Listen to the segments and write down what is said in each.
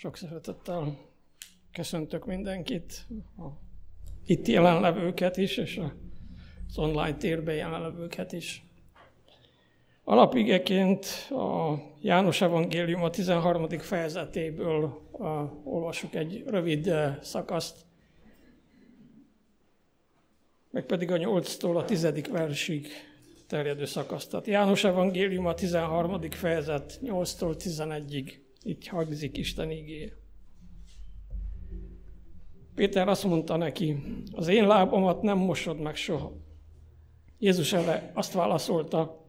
Sok szeretettel köszöntök mindenkit, a itt jelenlevőket is, és az online térben jelenlevőket is. Alapigeként a János Evangélium a 13. fejezetéből olvasok egy rövid szakaszt, meg pedig a 8-tól a 10. versig terjedő szakaszt. Tehát János Evangélium a 13. fejezet 8-tól 11-ig. Így hangzik Isten igéje. Péter azt mondta neki, az én lábamat nem mosod meg soha. Jézus erre azt válaszolta,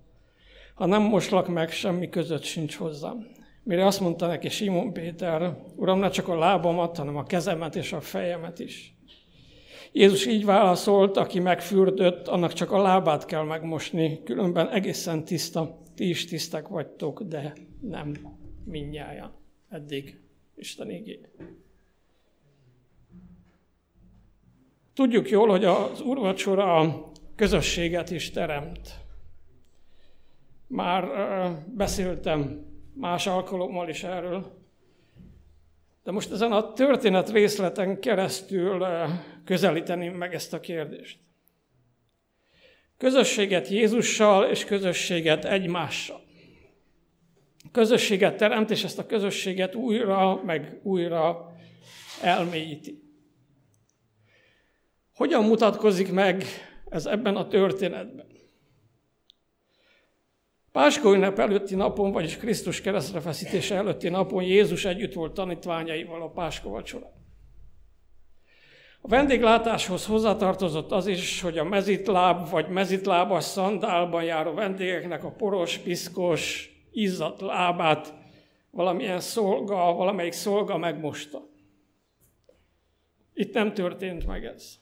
ha nem moslak meg, semmi között sincs hozzám. Mire azt mondta neki Simon Péter, Uram, ne csak a lábamat, hanem a kezemet és a fejemet is. Jézus így válaszolt, aki megfürdött, annak csak a lábát kell megmosni, különben egészen tiszta, ti is tisztek vagytok, de nem minnyáján. Eddig Isten igé. Tudjuk jól, hogy az úrvacsora közösséget is teremt. Már beszéltem más alkalommal is erről, de most ezen a történet részleten keresztül közelíteném meg ezt a kérdést. Közösséget Jézussal és közösséget egymással. Közösséget teremt, és ezt a közösséget újra, meg újra elmélyíti. Hogyan mutatkozik meg ez ebben a történetben? Páska ünnep előtti napon, vagyis Krisztus keresztre feszítése előtti napon Jézus együtt volt tanítványaival a Páska vacsorán. A vendéglátáshoz hozzátartozott az is, hogy a mezitláb vagy mezitlábas szandálban járó vendégeknek a poros, piszkos, izzadt lábát valamilyen szolga, valamelyik szolga megmosta. Itt nem történt meg ez.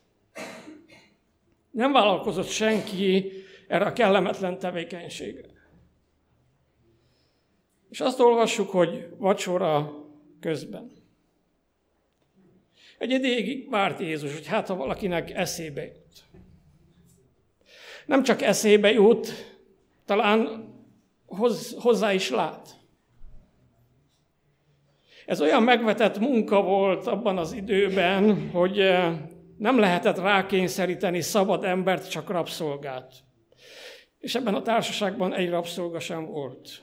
Nem vállalkozott senki erre a kellemetlen tevékenységre. És azt olvassuk, hogy vacsora közben. Egy ideig várt Jézus, hogy hát ha valakinek eszébe jut. Nem csak eszébe jut, talán hozzá is lát. Ez olyan megvetett munka volt abban az időben, hogy eh, nem lehetett rákényszeríteni szabad embert, csak rabszolgát. És ebben a társaságban egy rabszolga sem volt.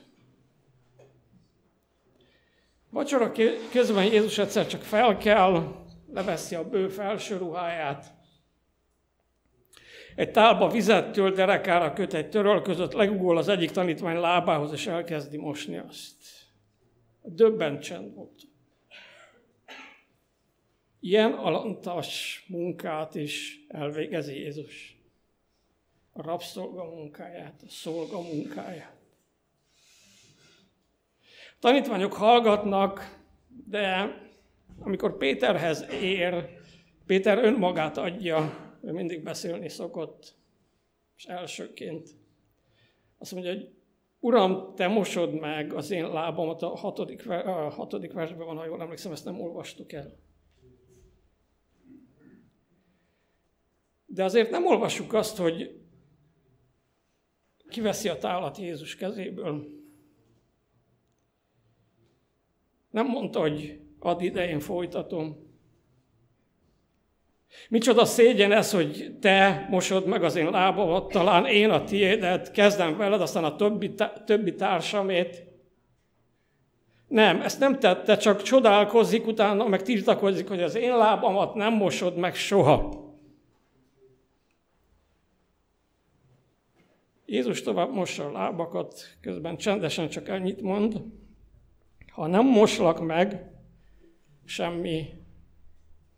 Vacsora közben Jézus egyszer csak felkel, leveszi a bő felső ruháját, egy tálba vizet tölt, derekára köt egy töröl között, legugol az egyik tanítvány lábához, és elkezdi mosni azt. Döbben csend volt. Ilyen alantas munkát is elvégezi Jézus. A rabszolga munkáját, a szolga munkáját. Tanítványok hallgatnak, de amikor Péterhez ér, Péter önmagát adja, ő mindig beszélni szokott, és elsőként azt mondja, hogy Uram, te mosod meg az én lábamat, a hatodik, a hatodik versben van, ha jól emlékszem, ezt nem olvastuk el. De azért nem olvassuk azt, hogy kiveszi a tálat Jézus kezéből. Nem mondta, hogy add ide, én folytatom. Micsoda szégyen ez, hogy te mosod meg az én lábamat, talán én a tiédet, kezdem veled, aztán a többi, többi társamét. Nem, ezt nem tette, csak csodálkozik, utána meg tiltakozik, hogy az én lábamat nem mosod meg soha. Jézus tovább mossa a lábakat, közben csendesen csak ennyit mond, ha nem moslak meg, semmi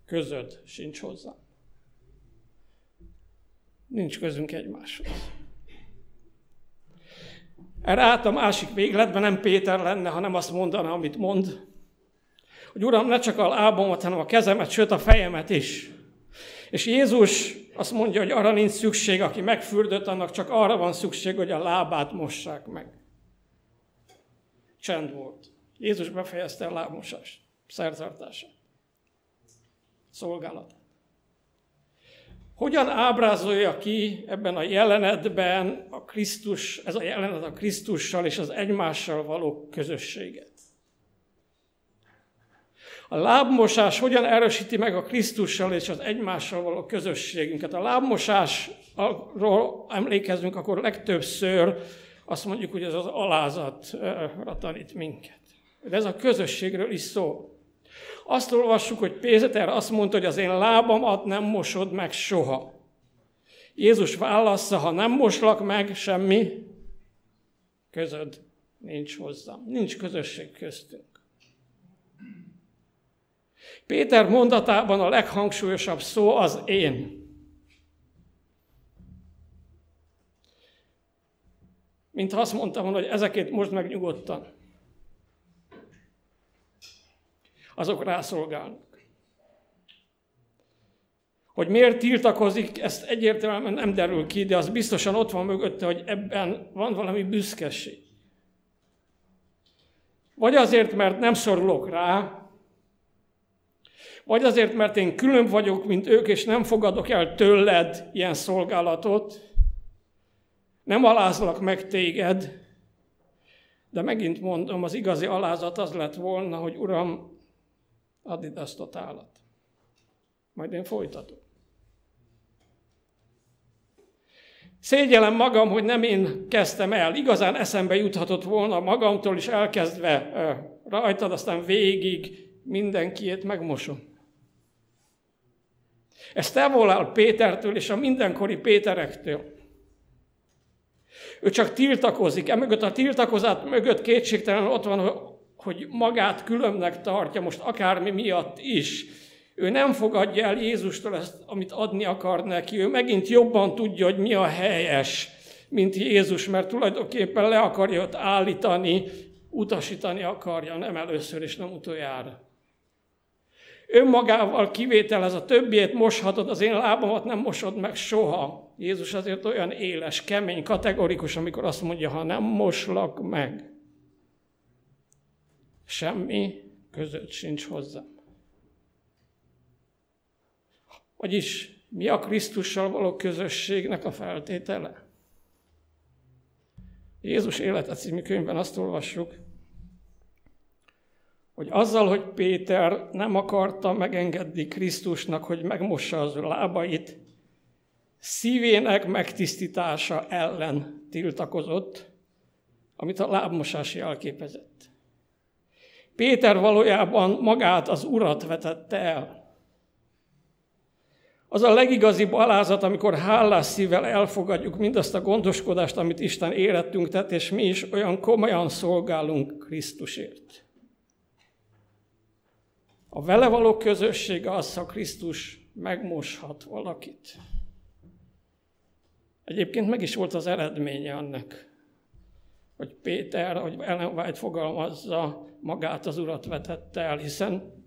közöd sincs hozzá. Nincs közünk egymáshoz. Erre át a másik végletben nem Péter lenne, hanem azt mondaná, amit mond, hogy Uram, ne csak a lábomat, hanem a kezemet, sőt a fejemet is. És Jézus azt mondja, hogy arra nincs szükség, aki megfürdött, annak csak arra van szükség, hogy a lábát mossák meg. Csend volt. Jézus befejezte a lábmosást, szertartását szolgálatát. Hogyan ábrázolja ki ebben a jelenetben a Krisztus, ez a jelenet a Krisztussal és az egymással való közösséget? A lábmosás hogyan erősíti meg a Krisztussal és az egymással való közösségünket? A lábmosásról emlékezünk, akkor legtöbbször azt mondjuk, hogy ez az alázatra tanít minket. De ez a közösségről is szól. Azt olvassuk, hogy Péter azt mondta, hogy az én lábamat nem mosod meg soha. Jézus válasza, ha nem moslak meg, semmi közöd nincs hozzám. Nincs közösség köztünk. Péter mondatában a leghangsúlyosabb szó az én. Mint azt mondtam volna, hogy ezeket most meg nyugodtan. Azok rászolgálnak. Hogy miért tiltakozik, ezt egyértelműen nem derül ki, de az biztosan ott van mögötte, hogy ebben van valami büszkeség. Vagy azért, mert nem szorulok rá, vagy azért, mert én külön vagyok, mint ők, és nem fogadok el tőled ilyen szolgálatot, nem alázlak meg téged, de megint mondom, az igazi alázat az lett volna, hogy Uram, add ide azt a tálat. Majd én folytatom. Szégyellem magam, hogy nem én kezdtem el. Igazán eszembe juthatott volna magamtól is elkezdve rajtad, aztán végig mindenkiét megmosom. Ez távol áll Pétertől és a mindenkori Péterektől. Ő csak tiltakozik. Emögött a tiltakozat mögött kétségtelen ott van, hogy magát különnek tartja, most akármi miatt is. Ő nem fogadja el Jézustól ezt, amit adni akar neki. Ő megint jobban tudja, hogy mi a helyes, mint Jézus, mert tulajdonképpen le akarja ott állítani, utasítani akarja, nem először és nem utoljára. Önmagával kivételez a többiét moshatod, az én lábamat nem mosod meg soha. Jézus azért olyan éles, kemény, kategorikus, amikor azt mondja, ha nem moslak meg, semmi között sincs hozzá. Vagyis mi a Krisztussal való közösségnek a feltétele? Jézus élete című könyvben azt olvassuk, hogy azzal, hogy Péter nem akarta megengedni Krisztusnak, hogy megmossa az ő lábait, szívének megtisztítása ellen tiltakozott, amit a lábmosás jelképezett. Péter valójában magát, az urat vetette el. Az a legigazibb alázat, amikor hálás szívvel elfogadjuk mindazt a gondoskodást, amit Isten érettünk tett, és mi is olyan komolyan szolgálunk Krisztusért. A vele való közösség az, ha Krisztus megmoshat valakit. Egyébként meg is volt az eredménye annak, hogy Péter, hogy Ellen White fogalmazza, magát az urat vetette el, hiszen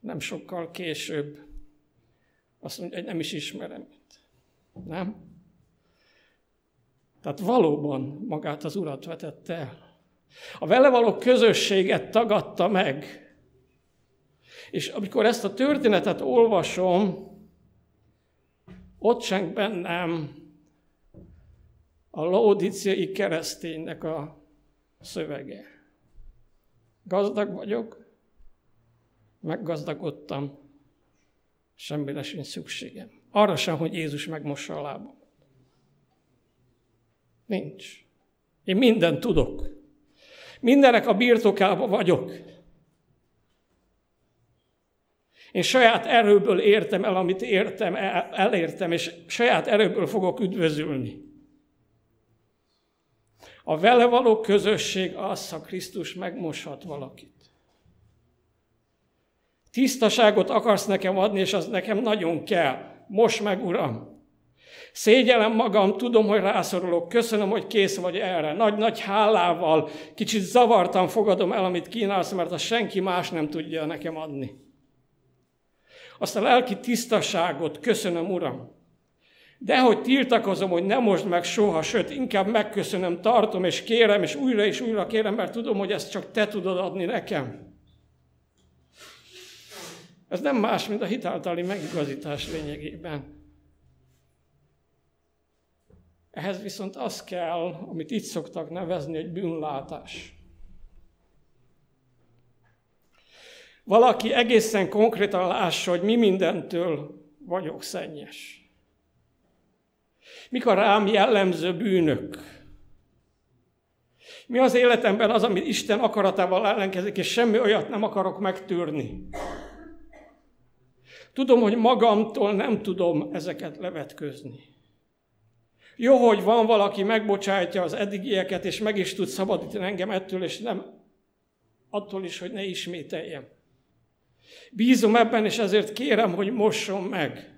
nem sokkal később azt mondja, hogy nem is ismerem őt. Nem? Tehát valóban magát az urat vetette el. A vele való közösséget tagadta meg, és amikor ezt a történetet olvasom, ott sem bennem a laodiciai kereszténynek a szövege. Gazdag vagyok, meggazdagodtam, semmire sincs szükségem. Arra sem, hogy Jézus megmossa a lábam. Nincs. Én mindent tudok. Mindenek a birtokában vagyok. Én saját erőből értem el, amit értem, elértem, és saját erőből fogok üdvözülni. A vele való közösség az, ha Krisztus megmoshat valakit. Tisztaságot akarsz nekem adni, és az nekem nagyon kell. Most meg, Uram! Szégyelem magam, tudom, hogy rászorulok, köszönöm, hogy kész vagy erre. Nagy-nagy hálával, kicsit zavartan fogadom el, amit kínálsz, mert a senki más nem tudja nekem adni. Azt a lelki tisztaságot köszönöm, Uram. De hogy tiltakozom, hogy nem most meg soha, sőt, inkább megköszönöm, tartom és kérem, és újra és újra kérem, mert tudom, hogy ezt csak te tudod adni nekem. Ez nem más, mint a hitáltali megigazítás lényegében. Ehhez viszont az kell, amit itt szoktak nevezni, egy bűnlátás. valaki egészen konkrétan lássa, hogy mi mindentől vagyok szennyes. Mik a rám jellemző bűnök? Mi az életemben az, amit Isten akaratával ellenkezik, és semmi olyat nem akarok megtörni? Tudom, hogy magamtól nem tudom ezeket levetközni. Jó, hogy van valaki, megbocsátja az eddigieket, és meg is tud szabadítani engem ettől, és nem attól is, hogy ne ismételjem. Bízom ebben, és ezért kérem, hogy mosson meg.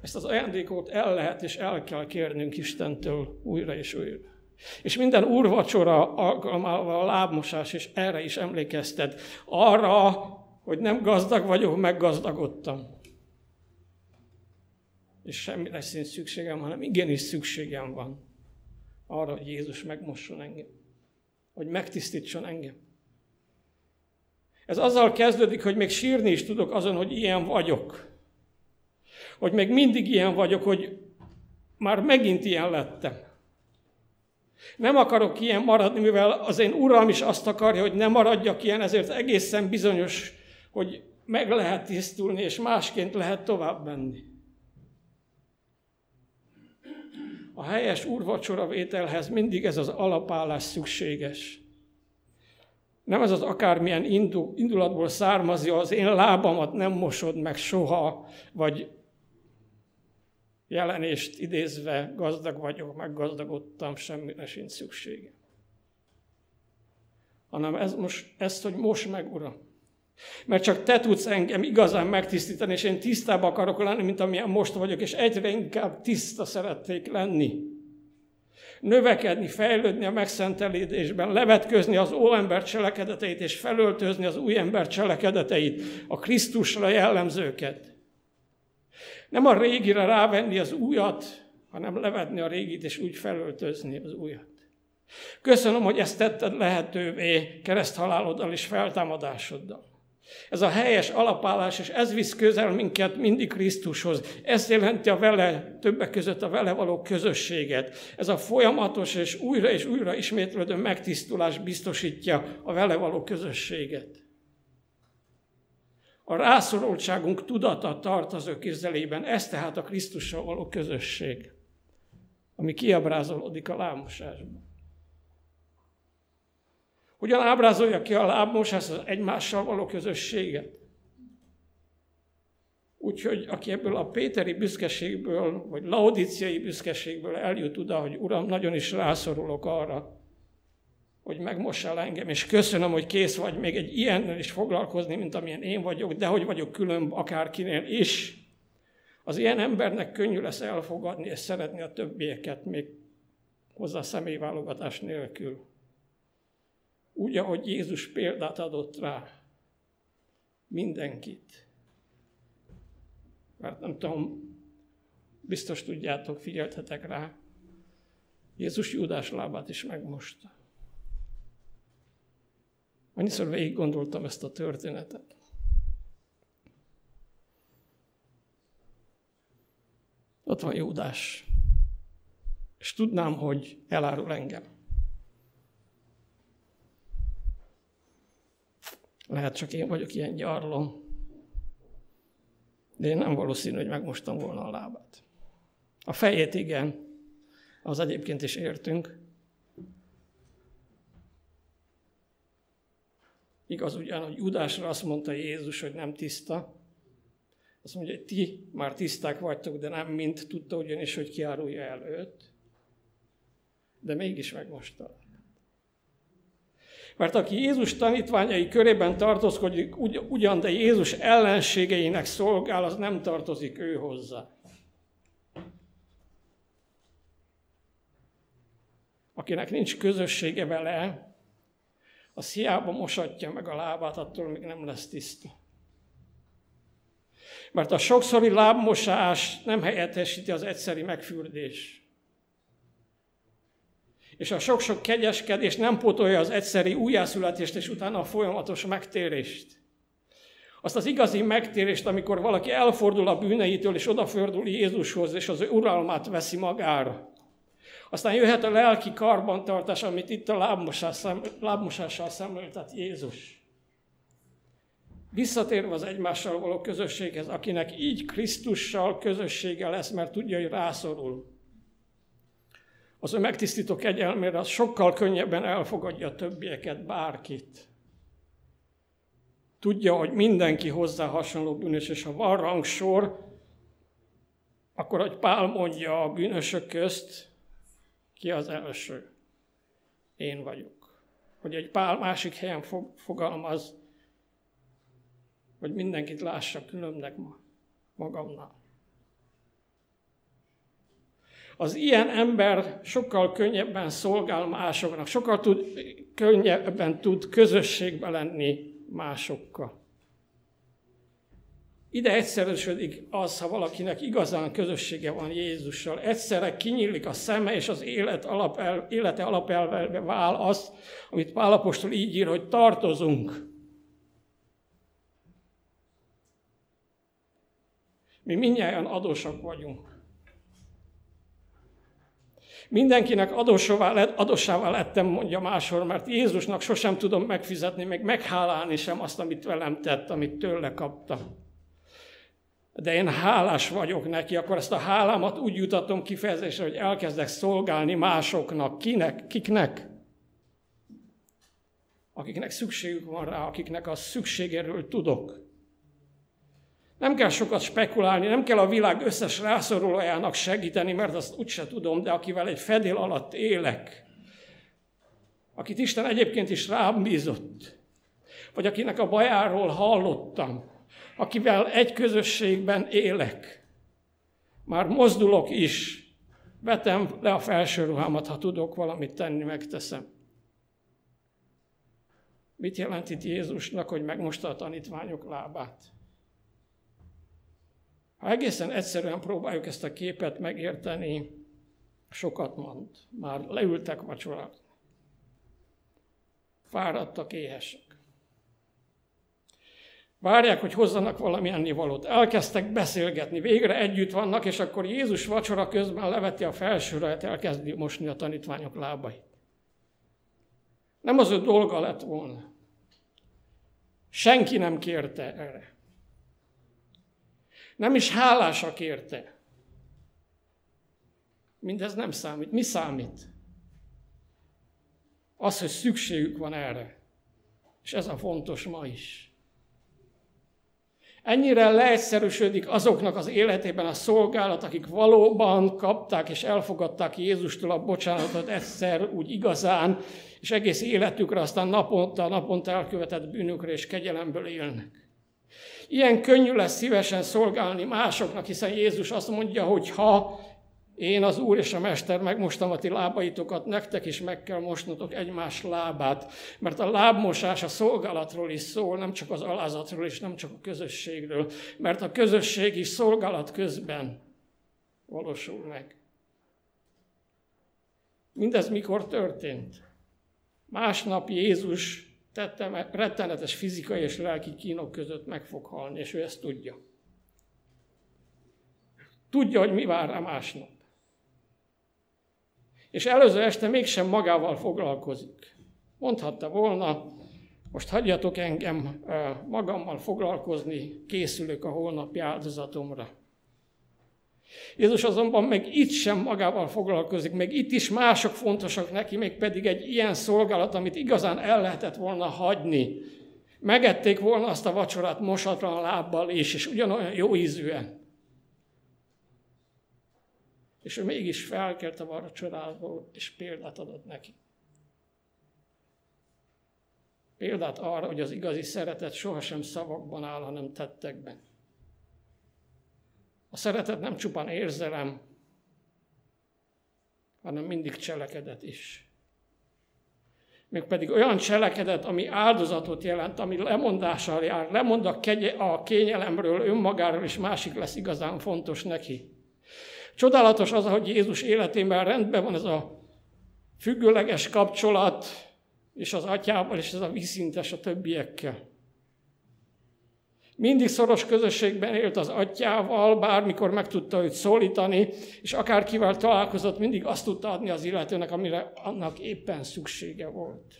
Ezt az ajándékot el lehet és el kell kérnünk Istentől újra és újra. És minden úrvacsora alkalmával a lábmosás is erre is emlékeztet. Arra, hogy nem gazdag vagyok, meggazdagodtam. És semmi lesz én szükségem, hanem igenis szükségem van arra, hogy Jézus megmosson engem. Hogy megtisztítson engem. Ez azzal kezdődik, hogy még sírni is tudok azon, hogy ilyen vagyok. Hogy még mindig ilyen vagyok, hogy már megint ilyen lettem. Nem akarok ilyen maradni, mivel az én Uram is azt akarja, hogy ne maradjak ilyen, ezért egészen bizonyos, hogy meg lehet tisztulni, és másként lehet tovább menni. A helyes úrvacsora vételhez mindig ez az alapállás szükséges. Nem ez az akármilyen indulatból származja, az én lábamat nem mosod meg soha, vagy jelenést idézve gazdag vagyok, meggazdagodtam, semmire sincs szüksége. Hanem ez most, ezt, hogy most meg, Uram. Mert csak Te tudsz engem igazán megtisztítani, és én tisztább akarok lenni, mint amilyen most vagyok, és egyre inkább tiszta szeretnék lenni. Növekedni, fejlődni a megszentelődésben, levetközni az óember cselekedeteit, és felöltözni az új ember cselekedeteit, a Krisztusra jellemzőket. Nem a régire rávenni az újat, hanem levetni a régit, és úgy felöltözni az újat. Köszönöm, hogy ezt tetted lehetővé kereszthaláloddal és feltámadásoddal. Ez a helyes alapállás, és ez visz közel minket mindig Krisztushoz. Ez jelenti a vele, többek között a vele való közösséget. Ez a folyamatos és újra és újra ismétlődő megtisztulás biztosítja a vele való közösséget. A rászorultságunk tudata tart az ő közelében, ez tehát a Krisztussal való közösség, ami kiábrázolódik a lábmosásban. Hogyan ábrázolja ki a lábmosás az egymással való közösséget? Úgyhogy aki ebből a péteri büszkeségből, vagy laodiciai büszkeségből eljut oda, hogy Uram, nagyon is rászorulok arra, hogy megmossál engem, és köszönöm, hogy kész vagy még egy ilyennel is foglalkozni, mint amilyen én vagyok, de hogy vagyok külön akárkinél is. Az ilyen embernek könnyű lesz elfogadni és szeretni a többieket, még hozzá személyválogatás nélkül. Úgy, ahogy Jézus példát adott rá mindenkit. Mert nem tudom, biztos tudjátok, figyeltetek rá, Jézus Júdás lábát is megmosta. Annyiszor végig gondoltam ezt a történetet. Ott van Júdás. És tudnám, hogy elárul engem. Lehet csak én vagyok ilyen gyarlom. De én nem valószínű, hogy megmostam volna a lábát. A fejét igen, az egyébként is értünk. Igaz ugyan, hogy Judásra azt mondta Jézus, hogy nem tiszta. Azt mondja, hogy ti már tiszták vagytok, de nem mint tudta ugyanis, hogy kiárulja el őt. De mégis megmosta. Mert aki Jézus tanítványai körében tartózkodik, ugyan, de Jézus ellenségeinek szolgál, az nem tartozik ő hozzá. Akinek nincs közössége vele, az hiába mosatja meg a lábát, attól még nem lesz tiszta. Mert a sokszori lábmosás nem helyettesíti az egyszeri megfürdés. És a sok-sok kegyeskedés nem pótolja az egyszeri újjászületést és utána a folyamatos megtérést. Azt az igazi megtérést, amikor valaki elfordul a bűneitől és odafordul Jézushoz, és az ő uralmát veszi magára. Aztán jöhet a lelki karbantartás, amit itt a lábmosással szemléltet Jézus. Visszatérve az egymással való közösséghez, akinek így Krisztussal közössége lesz, mert tudja, hogy rászorul. Az ő megtisztító kegyelmére az sokkal könnyebben elfogadja a többieket, bárkit. Tudja, hogy mindenki hozzá hasonló bűnös, és ha van rangsor, akkor, hogy Pál mondja a bűnösök közt, ki az első? Én vagyok. Hogy egy Pál másik helyen fogalmaz, hogy mindenkit lássak különbnek ma magamnál. Az ilyen ember sokkal könnyebben szolgál másoknak, sokkal tud, könnyebben tud közösségbe lenni másokkal. Ide egyszerűsödik az, ha valakinek igazán közössége van Jézussal. Egyszerre kinyílik a szeme, és az élet alapel, élete alapelve vál az, amit Pálapostól így ír, hogy tartozunk. Mi mindjárt adósak vagyunk. Mindenkinek adósává lettem, mondja máshol, mert Jézusnak sosem tudom megfizetni, meg meghálálni sem azt, amit velem tett, amit tőle kaptam de én hálás vagyok neki, akkor ezt a hálámat úgy jutatom kifejezésre, hogy elkezdek szolgálni másoknak. Kinek? Kiknek? Akiknek szükségük van rá, akiknek a szükségéről tudok. Nem kell sokat spekulálni, nem kell a világ összes rászorulójának segíteni, mert azt úgyse tudom, de akivel egy fedél alatt élek, akit Isten egyébként is rám bízott, vagy akinek a bajáról hallottam, akivel egy közösségben élek. Már mozdulok is, vetem le a felső ruhámat, ha tudok valamit tenni, megteszem. Mit jelent itt Jézusnak, hogy megmosta a tanítványok lábát? Ha egészen egyszerűen próbáljuk ezt a képet megérteni, sokat mond. Már leültek vacsorázni. Fáradtak, éhesek. Várják, hogy hozzanak valami ennivalót. Elkezdtek beszélgetni, végre együtt vannak, és akkor Jézus vacsora közben leveti a felsőret, elkezdi mosni a tanítványok lábait. Nem az ő dolga lett volna. Senki nem kérte erre. Nem is hálásak érte. Mindez nem számít. Mi számít? Az, hogy szükségük van erre. És ez a fontos ma is. Ennyire leegyszerűsödik azoknak az életében a szolgálat, akik valóban kapták és elfogadták Jézustól a bocsánatot egyszer úgy igazán, és egész életükre aztán naponta, naponta elkövetett bűnökre és kegyelemből élnek. Ilyen könnyű lesz szívesen szolgálni másoknak, hiszen Jézus azt mondja, hogy ha én az Úr és a Mester megmostam a ti lábaitokat, nektek is meg kell mosnotok egymás lábát, mert a lábmosás a szolgálatról is szól, nem csak az alázatról és nem csak a közösségről, mert a közösség is szolgálat közben valósul meg. Mindez mikor történt? Másnap Jézus tette, rettenetes fizikai és lelki kínok között meg fog halni, és ő ezt tudja. Tudja, hogy mi vár rá másnap és előző este mégsem magával foglalkozik. Mondhatta volna, most hagyjatok engem magammal foglalkozni, készülök a holnapi áldozatomra. Jézus azonban meg itt sem magával foglalkozik, meg itt is mások fontosak neki, még pedig egy ilyen szolgálat, amit igazán el lehetett volna hagyni. Megették volna azt a vacsorát mosatlan lábbal is, és ugyanolyan jó ízűen. És ő mégis felkelt a vacsorából, és példát adott neki. Példát arra, hogy az igazi szeretet sohasem szavakban áll, hanem tettekben. A szeretet nem csupán érzelem, hanem mindig cselekedet is. Mégpedig olyan cselekedet, ami áldozatot jelent, ami lemondással jár, lemond a, kegye, a kényelemről, önmagáról, és másik lesz igazán fontos neki. Csodálatos az, hogy Jézus életében rendben van ez a függőleges kapcsolat, és az atyával, és ez a viszintes a többiekkel. Mindig szoros közösségben élt az atyával, bármikor meg tudta őt szólítani, és akárkivel találkozott, mindig azt tudta adni az illetőnek, amire annak éppen szüksége volt.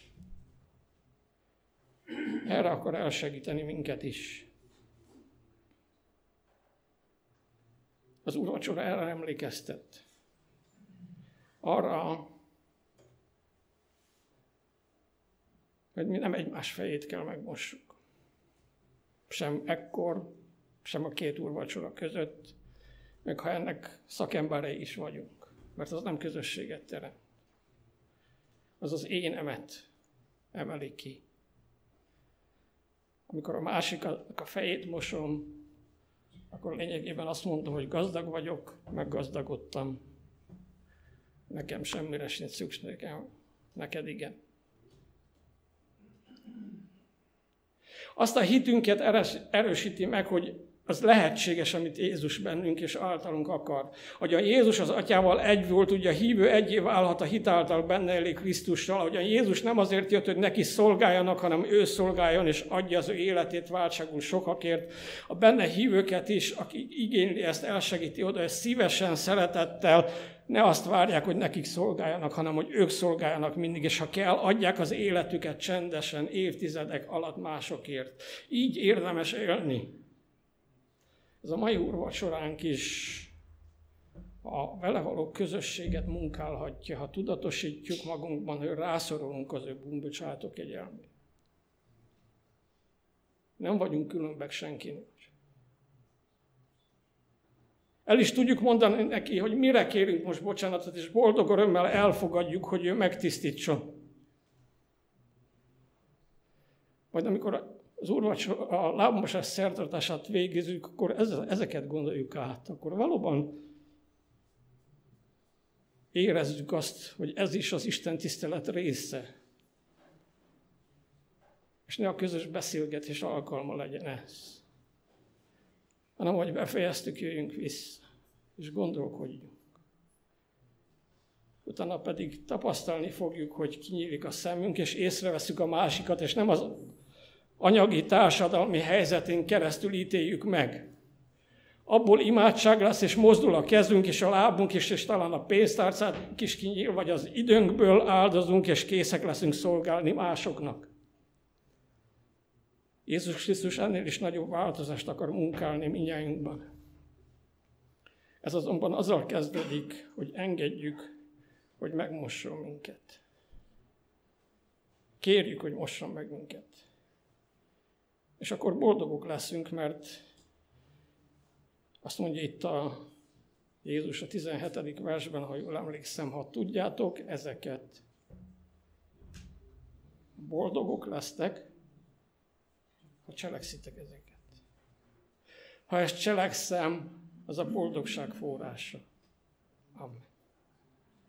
Erre akar elsegíteni minket is. Az úrvacsora erre emlékeztet. Arra, hogy mi nem egymás fejét kell megmossuk. Sem ekkor, sem a két úrvacsora között, meg ha ennek szakemberei is vagyunk. Mert az nem közösséget teremt. Az az én emet emeli ki. Amikor a másiknak a fejét mosom, akkor lényegében azt mondom, hogy gazdag vagyok, meggazdagodtam. Nekem semmire sincs szükségem, neked igen. Azt a hitünket erősíti meg, hogy az lehetséges, amit Jézus bennünk és általunk akar. A Jézus az atyával egy volt, ugye a hívő egyé válhat a hitáltal benne elég Krisztussal, hogy a Jézus nem azért jött, hogy neki szolgáljanak, hanem ő szolgáljon és adja az ő életét váltságul sokakért. A benne hívőket is, aki igényli ezt, elsegíti oda, és szívesen, szeretettel ne azt várják, hogy nekik szolgáljanak, hanem hogy ők szolgáljanak mindig, és ha kell, adják az életüket csendesen, évtizedek alatt másokért. Így érdemes élni. Ez a mai úrvacsoránk is a vele való közösséget munkálhatja, ha tudatosítjuk magunkban, hogy rászorulunk az ő bumbocsátok egyelmét. Nem vagyunk különbek senkinek. El is tudjuk mondani neki, hogy mire kérünk most bocsánatot, és boldog örömmel elfogadjuk, hogy ő megtisztítson. Majd amikor az úrvacsor, a lábmosás szertartását végezzük, akkor ezeket gondoljuk át. Akkor valóban érezzük azt, hogy ez is az Isten tisztelet része. És ne a közös beszélgetés alkalma legyen ez. Hanem, hogy befejeztük, jöjjünk vissza, és gondolkodjunk. Utána pedig tapasztalni fogjuk, hogy kinyílik a szemünk, és észreveszünk a másikat, és nem az anyagi társadalmi helyzetén keresztül ítéljük meg. Abból imádság lesz, és mozdul a kezünk és a lábunk is, és talán a pénztárcát is kinyíl, vagy az időnkből áldozunk, és készek leszünk szolgálni másoknak. Jézus Krisztus ennél is nagyobb változást akar munkálni minnyájunkban. Ez azonban azzal kezdődik, hogy engedjük, hogy megmosson minket. Kérjük, hogy mosson meg minket. És akkor boldogok leszünk, mert azt mondja itt a Jézus a 17. versben, ha jól emlékszem, ha tudjátok ezeket, boldogok lesztek, ha cselekszitek ezeket. Ha ezt cselekszem, az a boldogság forrása. Amen.